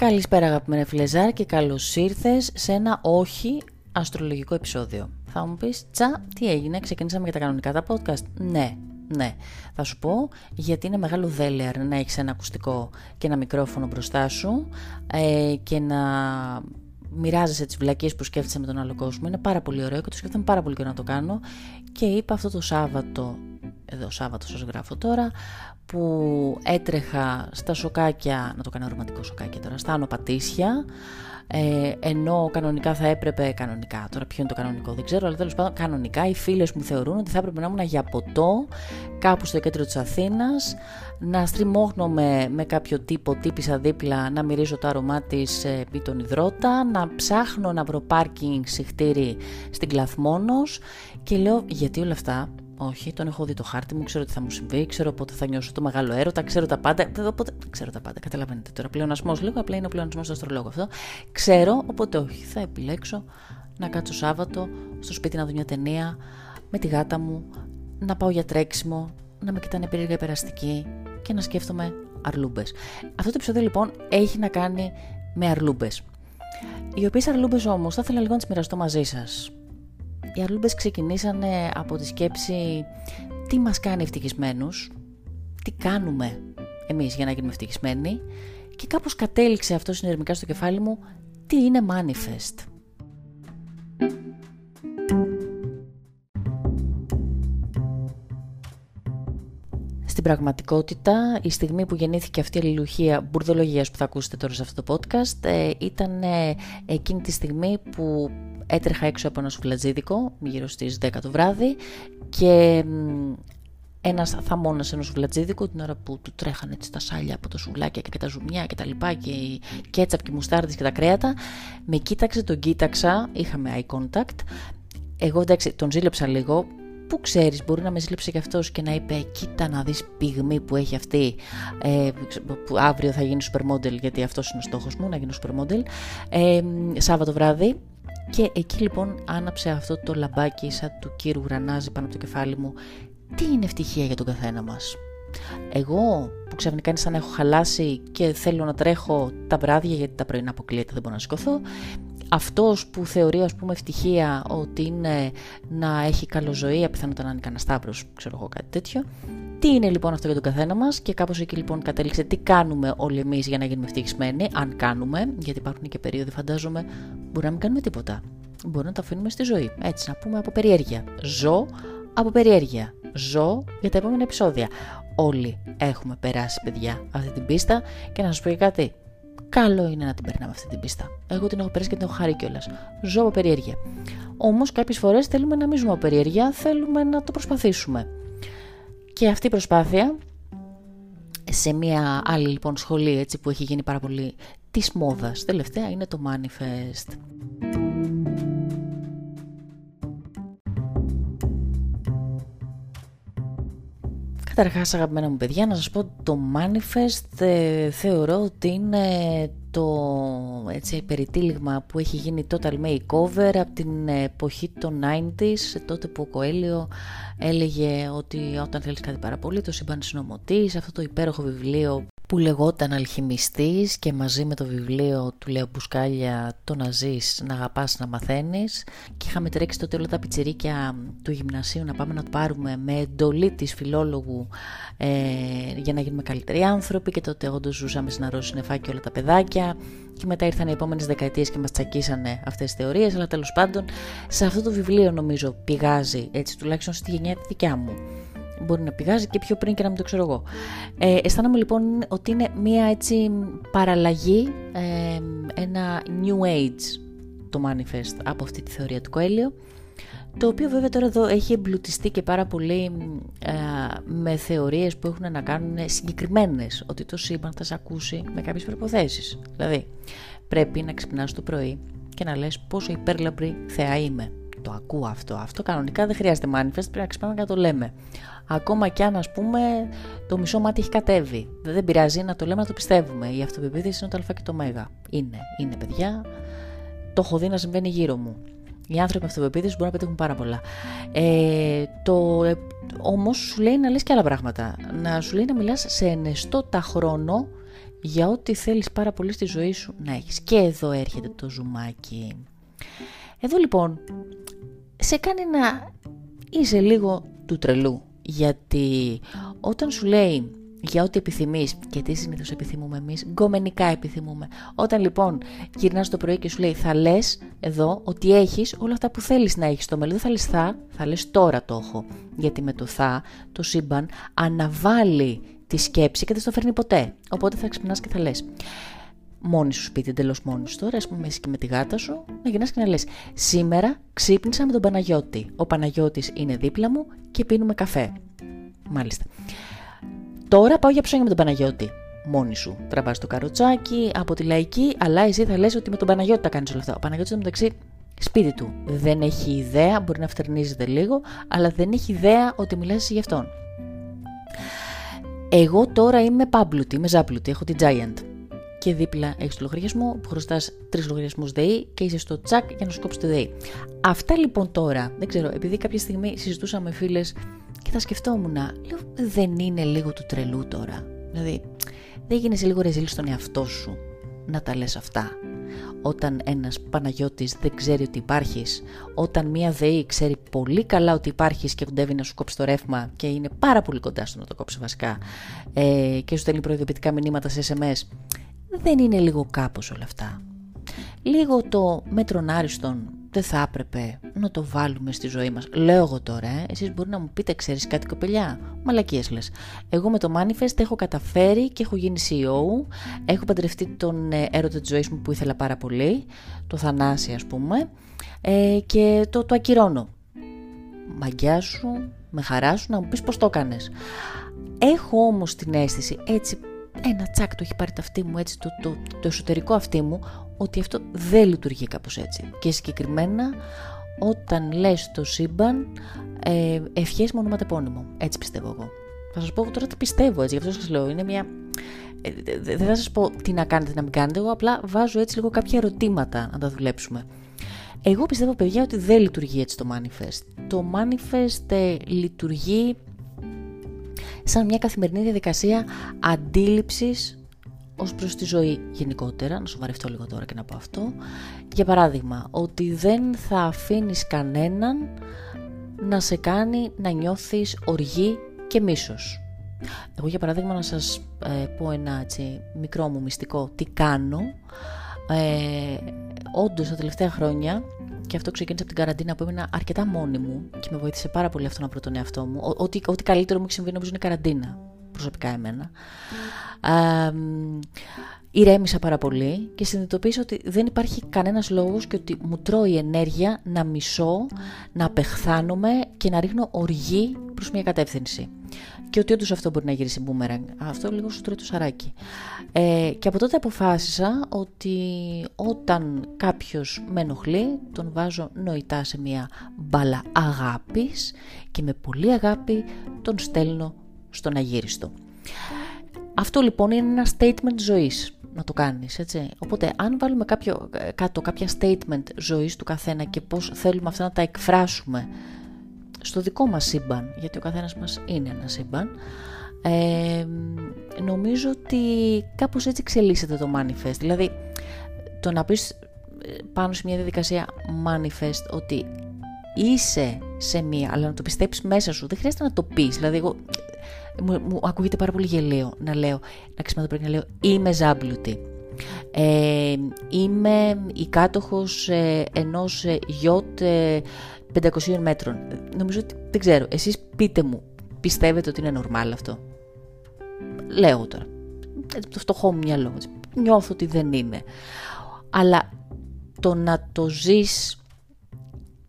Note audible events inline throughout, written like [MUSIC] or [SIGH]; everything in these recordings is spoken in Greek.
Καλησπέρα αγαπημένε φιλεζάρ και καλώς ήρθες σε ένα όχι αστρολογικό επεισόδιο. Θα μου πεις, τσα, τι έγινε, ξεκινήσαμε για τα κανονικά τα podcast. Ναι, ναι. Θα σου πω γιατί είναι μεγάλο δέλεαρ να έχεις ένα ακουστικό και ένα μικρόφωνο μπροστά σου ε, και να μοιράζεσαι τις βλακίες που σκέφτεσαι με τον άλλο κόσμο. Είναι πάρα πολύ ωραίο και το σκέφτομαι πάρα πολύ και να το κάνω και είπα αυτό το Σάββατο, εδώ Σάββατος σας γράφω τώρα, που έτρεχα στα σοκάκια, να το κάνω ρομαντικό σοκάκια τώρα, στα ανωπατήσια, ε, ενώ κανονικά θα έπρεπε, κανονικά, τώρα ποιο είναι το κανονικό δεν ξέρω, αλλά τέλος πάντων κανονικά οι φίλες μου θεωρούν ότι θα έπρεπε να ήμουν για ποτό κάπου στο κέντρο της Αθήνας, να στριμώχνομαι με κάποιο τύπο τύπησα δίπλα, να μυρίζω το άρωμά της ε, επί τον υδρότα, να ψάχνω να βρω πάρκινγκ συχτήρι στην Κλαθμόνος και λέω γιατί όλα αυτά όχι, τον έχω δει το χάρτη μου, ξέρω τι θα μου συμβεί, ξέρω πότε θα νιώσω το μεγάλο έρωτα, ξέρω τα πάντα. Οπότε, ξέρω τα πάντα, καταλαβαίνετε τώρα. Πλεονασμός λίγο, απλά είναι ο πλεονασμός του αστρολόγου αυτό. Ξέρω, οπότε όχι. Θα επιλέξω να κάτσω Σάββατο στο σπίτι να δω μια ταινία με τη γάτα μου, να πάω για τρέξιμο, να με κοιτάνε περίεργα περαστική και να σκέφτομαι αρλούμπες. Αυτό το επεισόδιο λοιπόν έχει να κάνει με αρλούμπες. Οι οποίες αρλούμπες όμως θα ήθελα λίγο να τις μοιραστώ μαζί σας οι αρλούμπες ξεκινήσανε από τη σκέψη τι μας κάνει ευτυχισμένους, τι κάνουμε εμείς για να γίνουμε ευτυχισμένοι και κάπως κατέληξε αυτό συνειδημικά στο κεφάλι μου τι είναι manifest. Στην πραγματικότητα, η στιγμή που γεννήθηκε αυτή η αλληλουχία μπουρδολογίας που θα ακούσετε τώρα σε αυτό το podcast ε, ήταν ε, εκείνη τη στιγμή που έτρεχα έξω από ένα σουβλατζίδικο γύρω στις 10 το βράδυ και ένας θαμώνας ενό σουβλατζίδικου την ώρα που του τρέχανε έτσι τα σάλια από τα σουβλάκια και τα ζουμιά και τα λοιπά και η κέτσαπ και οι μουστάρδες και τα κρέατα με κοίταξε, τον κοίταξα, είχαμε eye contact. Εγώ εντάξει τον ζήλεψα λίγο Πού ξέρεις, μπορεί να με ζήλεψε και αυτός και να είπε κοίτα να δεις πυγμή που έχει αυτή ε, που αύριο θα γίνει supermodel γιατί αυτός είναι ο στόχος μου να γίνω supermodel ε, Σάββατο βράδυ και εκεί λοιπόν άναψε αυτό το λαμπάκι σαν του κύρου γρανάζι πάνω από το κεφάλι μου. Τι είναι ευτυχία για τον καθένα μας. Εγώ που ξαφνικά είναι σαν να έχω χαλάσει και θέλω να τρέχω τα βράδια γιατί τα πρωινά αποκλείεται δεν μπορώ να σηκωθώ. Αυτός που θεωρεί ας πούμε ευτυχία ότι είναι να έχει καλοζωία, πιθανότατα να είναι κανένα σταύρος, ξέρω εγώ κάτι τέτοιο. Τι είναι λοιπόν αυτό για τον καθένα μας; Και κάπως εκεί λοιπόν κατέληξε τι κάνουμε όλοι εμείς για να γίνουμε ευτυχισμένοι, αν κάνουμε, γιατί υπάρχουν και περίοδοι φαντάζομαι, μπορεί να μην κάνουμε τίποτα. Μπορεί να το αφήνουμε στη ζωή. Έτσι, να πούμε από περιέργεια. Ζω από περιέργεια. Ζω για τα επόμενα επεισόδια. Όλοι έχουμε περάσει, παιδιά, αυτή την πίστα και να σας πω και κάτι. Καλό είναι να την περνάμε αυτή την πίστα. Εγώ την έχω περάσει και την έχω χαρεί κιόλας. Ζω από περιέργεια. Όμως κάποιες φορές θέλουμε να μην ζούμε από περιέργεια, θέλουμε να το προσπαθήσουμε. Και αυτή η προσπάθεια σε μια άλλη λοιπόν σχολή έτσι, που έχει γίνει πάρα πολύ της μόδας τελευταία είναι το Manifest. Καταρχάς αγαπημένα μου παιδιά να σας πω το Manifest ε, θεωρώ ότι είναι το έτσι, περιτύλιγμα που έχει γίνει total makeover από την εποχή των 90s τότε που ο Κοέλιο έλεγε ότι όταν θέλεις κάτι πάρα πολύ το σύμπαν συνομωτής αυτό το υπέροχο βιβλίο που λεγόταν αλχημιστής και μαζί με το βιβλίο του Λέω Μπουσκάλια το να ζεις, να αγαπάς, να μαθαίνεις και είχαμε τρέξει τότε όλα τα πιτσιρίκια του γυμνασίου να πάμε να το πάρουμε με εντολή της φιλόλογου ε, για να γίνουμε καλύτεροι άνθρωποι. Και τότε όντως ζούσαμε στην αρρώση νεφάκι όλα τα παιδάκια και μετά ήρθαν οι επόμενες δεκαετίες και μας τσακίσανε αυτές τις θεωρίες αλλά τέλος πάντων σε αυτό το βιβλίο νομίζω πηγάζει έτσι τουλάχιστον στη γενιά τη δικιά μου μπορεί να πηγάζει και πιο πριν και να μην το ξέρω εγώ. Ε, αισθάνομαι λοιπόν ότι είναι μία έτσι παραλλαγή, ε, ένα new age το manifest από αυτή τη θεωρία του Κοέλιο το οποίο βέβαια τώρα εδώ έχει εμπλουτιστεί και πάρα πολύ ε, με θεωρίες που έχουν να κάνουν συγκεκριμένες ότι το σύμπαν θα σε ακούσει με κάποιες προποθέσεις δηλαδή πρέπει να ξυπνάς το πρωί και να λες πόσο υπέρλαμπρη θεά είμαι το ακούω αυτό. Αυτό κανονικά δεν χρειάζεται manifest, πρέπει να ξυπνάμε και να το λέμε. Ακόμα κι αν, ας πούμε, το μισό μάτι έχει κατέβει. Δεν πειράζει να το λέμε, να το πιστεύουμε. Η αυτοπεποίθηση είναι το Α και το Μ. Είναι, είναι παιδιά. Το έχω δει να συμβαίνει γύρω μου. Οι άνθρωποι με αυτοπεποίθηση μπορούν να πετύχουν πάρα πολλά. Ε, το, ε, όμως σου λέει να λες και άλλα πράγματα. Να σου λέει να μιλάς σε ενεστώτα χρόνο για ό,τι θέλεις πάρα πολύ στη ζωή σου να έχεις. Και εδώ έρχεται το ζουμάκι. Εδώ λοιπόν σε κάνει να είσαι λίγο του τρελού. Γιατί όταν σου λέει για ό,τι επιθυμείς και τι συνήθως επιθυμούμε εμείς, γκομενικά επιθυμούμε. Όταν λοιπόν γυρνάς το πρωί και σου λέει θα λες εδώ ότι έχεις όλα αυτά που θέλεις να έχεις στο μέλλον, δεν θα λες θα, θα λες τώρα το έχω. Γιατί με το θα, το σύμπαν αναβάλει τη σκέψη και δεν στο φέρνει ποτέ. Οπότε θα ξυπνάς και θα λες μόνη σου σπίτι, εντελώς μόνη σου τώρα, ας πούμε, εσύ και με τη γάτα σου, να γυρνάς και να λες: Σήμερα ξύπνησα με τον Παναγιώτη. Ο Παναγιώτης είναι δίπλα μου και πίνουμε καφέ. Μάλιστα. Τώρα πάω για ψώνια με τον Παναγιώτη. Μόνη σου. Τραβάς το καροτσάκι από τη λαϊκή, αλλά εσύ θα λες ότι με τον Παναγιώτη τα κάνεις όλα αυτά. Ο Παναγιώτης μεταξύ σπίτι του. Δεν έχει ιδέα, μπορεί να φτερνίζεται λίγο, αλλά δεν έχει ιδέα ότι μιλάς εσύ γι' αυτόν. Εγώ τώρα είμαι πάμπλουτη, είμαι ζάπλουτη, έχω την Giant. Και δίπλα έχεις το λογαριασμό που χρωστάς τρεις λογαριασμούς ΔΕΗ και είσαι στο τσακ για να σου κόψει το ΔΕΗ. Αυτά λοιπόν τώρα, δεν ξέρω, επειδή κάποια στιγμή συζητούσα με φίλες και θα σκεφτόμουν, λέω, δεν είναι λίγο του τρελού τώρα. Δηλαδή, δεν γίνεσαι λίγο ρεζίλ στον εαυτό σου να τα λες αυτά. Όταν ένας Παναγιώτης δεν ξέρει ότι υπάρχεις, όταν μία ΔΕΗ ξέρει πολύ καλά ότι υπάρχεις και κοντεύει να σου κόψει το ρεύμα και είναι πάρα πολύ κοντά στο να το κόψει βασικά ε, και σου στέλνει προειδοποιητικά μηνύματα σε SMS, δεν είναι λίγο κάπως όλα αυτά. Λίγο το μέτρον άριστον δεν θα έπρεπε να το βάλουμε στη ζωή μας. Λέω εγώ τώρα, ε, εσείς μπορεί να μου πείτε, ξέρεις κάτι κοπελιά; Μαλακίες λες. Εγώ με το Manifest έχω καταφέρει και έχω γίνει CEO. Έχω παντρευτεί τον ε, έρωτα της ζωής μου που ήθελα πάρα πολύ. Το Θανάση ας πούμε. Ε, και το, το ακυρώνω. Μαγκιά σου, με χαρά σου να μου πεις πώς το έκανες. Έχω όμως την αίσθηση έτσι ένα τσάκ το έχει πάρει το αυτί μου έτσι το, το, το εσωτερικό αυτί μου ότι αυτό δεν λειτουργεί κάπως έτσι. Και συγκεκριμένα όταν λες το σύμπαν ε, ευχές με ονοματεπώνυμο. Έτσι πιστεύω εγώ. Θα σας πω τώρα τι πιστεύω έτσι, γι' αυτό σας λέω. Είναι μια... Ε, δεν θα σας πω τι να κάνετε, να μην κάνετε. Εγώ απλά βάζω έτσι λίγο κάποια ερωτήματα να τα δουλέψουμε. Εγώ πιστεύω παιδιά ότι δεν λειτουργεί έτσι το manifest. Το manifest ε, λειτουργεί σαν μια καθημερινή διαδικασία αντίληψης ως προς τη ζωή γενικότερα, να σοβαρευτώ λίγο τώρα και να πω αυτό. Για παράδειγμα, ότι δεν θα αφήνεις κανέναν να σε κάνει να νιώθεις οργή και μίσος. Εγώ για παράδειγμα να σας ε, πω ένα έτσι, μικρό μου μυστικό τι κάνω. Ε, όντως τα τελευταία χρόνια και αυτό ξεκίνησε από την καραντίνα που ήμουν αρκετά μόνη μου και με βοήθησε πάρα πολύ αυτό να βρω τον εαυτό μου. Ό,τι, ό,τι καλύτερο μου έχει συμβεί νομίζω είναι η καραντίνα, προσωπικά εμένα. Ε, ηρέμησα πάρα πολύ και συνειδητοποίησα ότι δεν υπάρχει κανένας λόγος και ότι μου τρώει ενέργεια να μισώ, να απεχθάνομαι και να ρίχνω οργή προς μια κατεύθυνση. Και ότι όντως αυτό μπορεί να γυρίσει μπούμεραγκ. Αυτό λίγο σου τρώει το σαράκι. Ε, και από τότε αποφάσισα ότι όταν κάποιος με ενοχλεί, τον βάζω νοητά σε μια μπάλα αγάπης και με πολύ αγάπη τον στέλνω στον αγύριστο. Αυτό λοιπόν είναι ένα statement ζωής να το κάνεις, έτσι. Οπότε αν βάλουμε κάποιο, κάτω κάποια statement ζωής του καθένα και πώς θέλουμε αυτά να τα εκφράσουμε στο δικό μας σύμπαν, γιατί ο καθένας μας είναι ένα σύμπαν, ε, νομίζω ότι κάπως έτσι εξελίσσεται το manifest. Δηλαδή, το να πεις ε, πάνω σε μια διαδικασία manifest ότι είσαι σε μία, αλλά να το πιστέψεις μέσα σου, δεν χρειάζεται να το πεις. Δηλαδή, εγώ, μου, μου ακούγεται πάρα πολύ γελίο να λέω, να ξυπνάω να λέω είμαι ζάμπλουτη. Ε, είμαι η κάτοχος ε, ενός ε, γιότ 500 μέτρων. Νομίζω ότι δεν ξέρω. Εσείς πείτε μου, πιστεύετε ότι είναι normal αυτό; Λέω τώρα. το φτωχό μου μυαλό. Νιώθω ότι δεν είναι. Αλλά το να το ζεις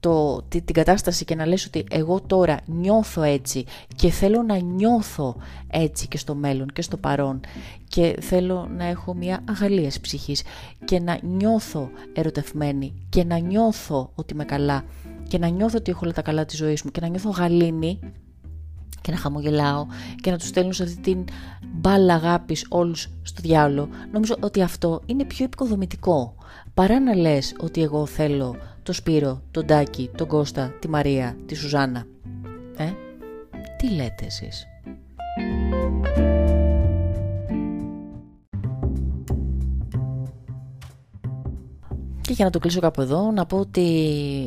το, την κατάσταση και να λες ότι εγώ τώρα νιώθω έτσι και θέλω να νιώθω έτσι και στο μέλλον και στο παρόν και θέλω να έχω μια αγαλίας ψυχής και να νιώθω ερωτευμένη και να νιώθω ότι είμαι καλά και να νιώθω ότι έχω όλα τα καλά της ζωής μου και να νιώθω γαλήνη και να χαμογελάω και να τους στέλνω σε αυτή την μπάλα αγάπης όλους στο διάλογο, νομίζω ότι αυτό είναι πιο επικοδομητικό παρά να λες ότι εγώ θέλω το Σπύρο, τον Τάκη, τον Κώστα, τη Μαρία, τη Σουζάνα. Ε, τι λέτε εσείς; Και για να το κλείσω κάπου εδώ, να πω ότι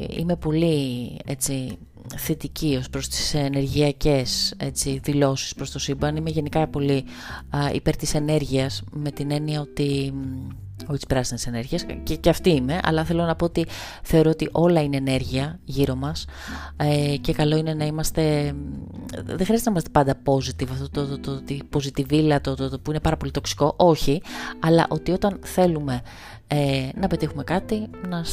είμαι πολύ έτσι, θετική ως προς τις ενεργειακές έτσι, δηλώσεις προς το σύμπαν. Είμαι γενικά πολύ α, υπέρ της ενέργειας με την έννοια ότι όχι τις πράσινες ενέργειες. Και, και αυτή είμαι αλλά θέλω να πω ότι θεωρώ ότι όλα είναι ενέργεια γύρω μας. Ε, και καλό είναι να είμαστε δεν χρειάζεται να είμαστε πάντα positive αυτό το, το, το, το, το, το, που είναι πάρα πολύ τοξικό. Όχι αλλά ότι όταν θέλουμε ε, να πετύχουμε κάτι να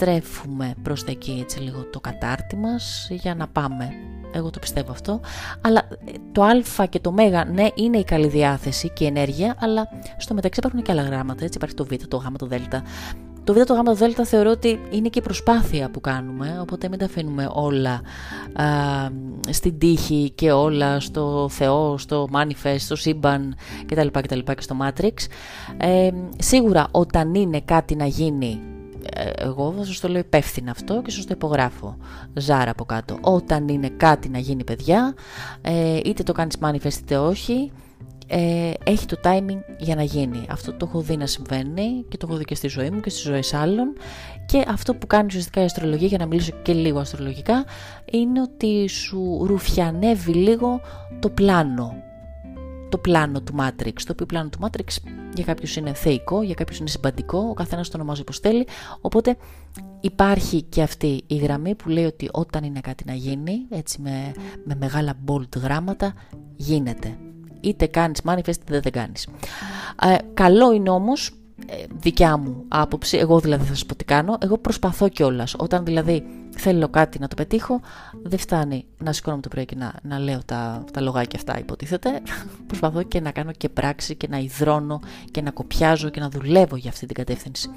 στρέφουμε προς τα εκεί έτσι λίγο το κατάρτι μας για να πάμε εγώ το πιστεύω αυτό. Αλλά ε, το Α και το Μ, ναι, είναι η καλή διάθεση και η ενέργεια, αλλά στο μεταξύ υπάρχουν και άλλα γράμματα. Έτσι υπάρχει το Β, το Γ, το Δ. Το Β, το Γ, το Δ θεωρώ ότι είναι και η προσπάθεια που κάνουμε, οπότε μην τα αφήνουμε όλα α, στην τύχη και όλα στο Θεό, στο Manifest, στο σύμπαν κτλ. κτλ και στο Matrix. Ε, σίγουρα όταν είναι κάτι να γίνει ε, εγώ θα σας το λέω υπεύθυνα αυτό και σας το υπογράφω. Ζάρα από κάτω. Όταν είναι κάτι να γίνει παιδιά ε, είτε το κάνεις manifest είτε όχι ε, έχει το timing για να γίνει. Αυτό το έχω δει να συμβαίνει και το έχω δει και στη ζωή μου και στις ζωές άλλων. Και αυτό που κάνει ουσιαστικά η αστρολογία για να μιλήσω και λίγο αστρολογικά είναι ότι σου ρουφιανεύει λίγο το πλάνο το πλάνο του Matrix. Το οποίο πλάνο του Matrix για κάποιους είναι θεϊκό, για κάποιους είναι συμπαντικό, ο καθένας το ονομάζει όπως θέλει. Οπότε υπάρχει και αυτή η γραμμή που λέει ότι όταν είναι κάτι να γίνει, έτσι με, με μεγάλα bold γράμματα, γίνεται. Είτε κάνεις manifest είτε δεν κάνεις. Ε, καλό είναι όμως ε, δικιά μου άποψη, εγώ δηλαδή θα σας πω τι κάνω, εγώ προσπαθώ κιόλας. Όταν δηλαδή θέλω κάτι να το πετύχω, δεν φτάνει να σηκώνομαι το πρωί και να, να λέω τα, τα λογάκια αυτά, υποτίθεται. [LAUGHS] προσπαθώ και να κάνω και πράξη και να υδρώνω και να κοπιάζω και να δουλεύω για αυτή την κατεύθυνση.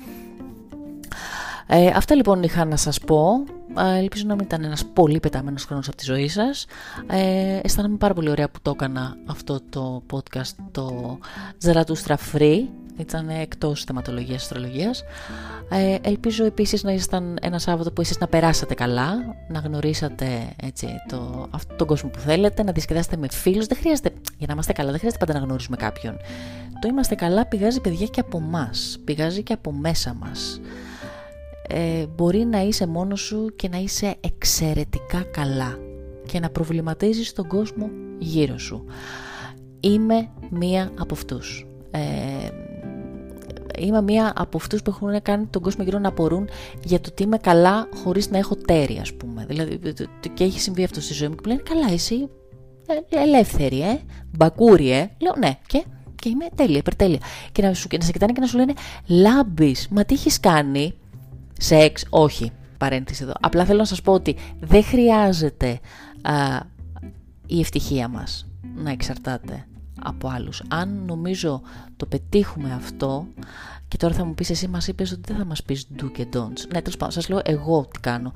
Ε, αυτά λοιπόν είχα να σας πω. Ε, ελπίζω να μην ήταν ένας πολύ πεταμένος χρόνος από τη ζωή σας. Ε, αισθάνομαι πάρα πολύ ωραία που το έκανα αυτό το podcast, το Zarathustra Free ήταν εκτός θεματολογίας αστρολογίας. Ε, ελπίζω επίσης να ήσασταν ένα Σάββατο που εσείς να περάσατε καλά, να γνωρίσατε έτσι, το, αυτόν τον κόσμο που θέλετε, να διασκεδάσετε με φίλους. Δεν χρειάζεται, για να είμαστε καλά, δεν χρειάζεται πάντα να γνωρίζουμε κάποιον. Το είμαστε καλά πηγάζει παιδιά και από εμά, πηγάζει και από μέσα μας. Ε, μπορεί να είσαι μόνος σου και να είσαι εξαιρετικά καλά και να προβληματίζεις τον κόσμο γύρω σου. Είμαι μία από αυτούς. Ε, είμαι μία από αυτούς που έχουν κάνει τον κόσμο γύρω να απορούν για το ότι είμαι καλά χωρίς να έχω τέρι, ας πούμε. Δηλαδή, και έχει συμβεί αυτό στη ζωή μου και μου λένε Καλά, εσύ ε, ελεύθερη, ε, μπακούρι, ε. Λέω ναι, και, και είμαι τέλεια, υπερτέλεια. Και να, σου, και να σε κοιτάνε και να σου λένε Λάμπεις, μα τι έχεις κάνει. Σεξ, όχι. Παρένθεση εδώ. Απλά θέλω να σας πω ότι δεν χρειάζεται α, η ευτυχία μας να εξαρτάται από άλλους. Αν νομίζω το πετύχουμε αυτό και τώρα θα μου πεις εσύ μας είπες ότι δεν θα μας πεις do και don'ts. Ναι, τέλος πάντων, σας λέω εγώ τι κάνω.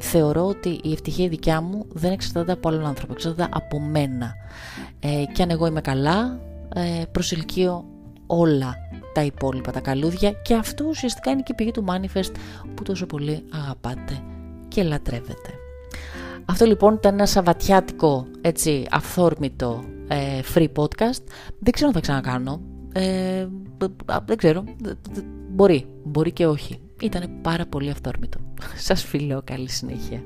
Θεωρώ ότι η ευτυχία δικιά μου δεν εξαρτάται από άλλον άνθρωπο, εξαρτάται από μένα. Ε, και αν εγώ είμαι καλά, ε, προσελκύω όλα τα υπόλοιπα τα καλούδια και αυτό ουσιαστικά είναι και η πηγή του Manifest που τόσο πολύ αγαπάτε και λατρεύετε. Αυτό λοιπόν ήταν ένα σαβατιάτικο, έτσι, αυθόρμητο ε, free podcast. Δεν ξέρω αν θα ξανακάνω. Ε, δεν ξέρω. Μπορεί. Μπορεί και όχι. Ήταν πάρα πολύ αυθόρμητο. [LAUGHS] Σας φιλώ. Καλή συνέχεια.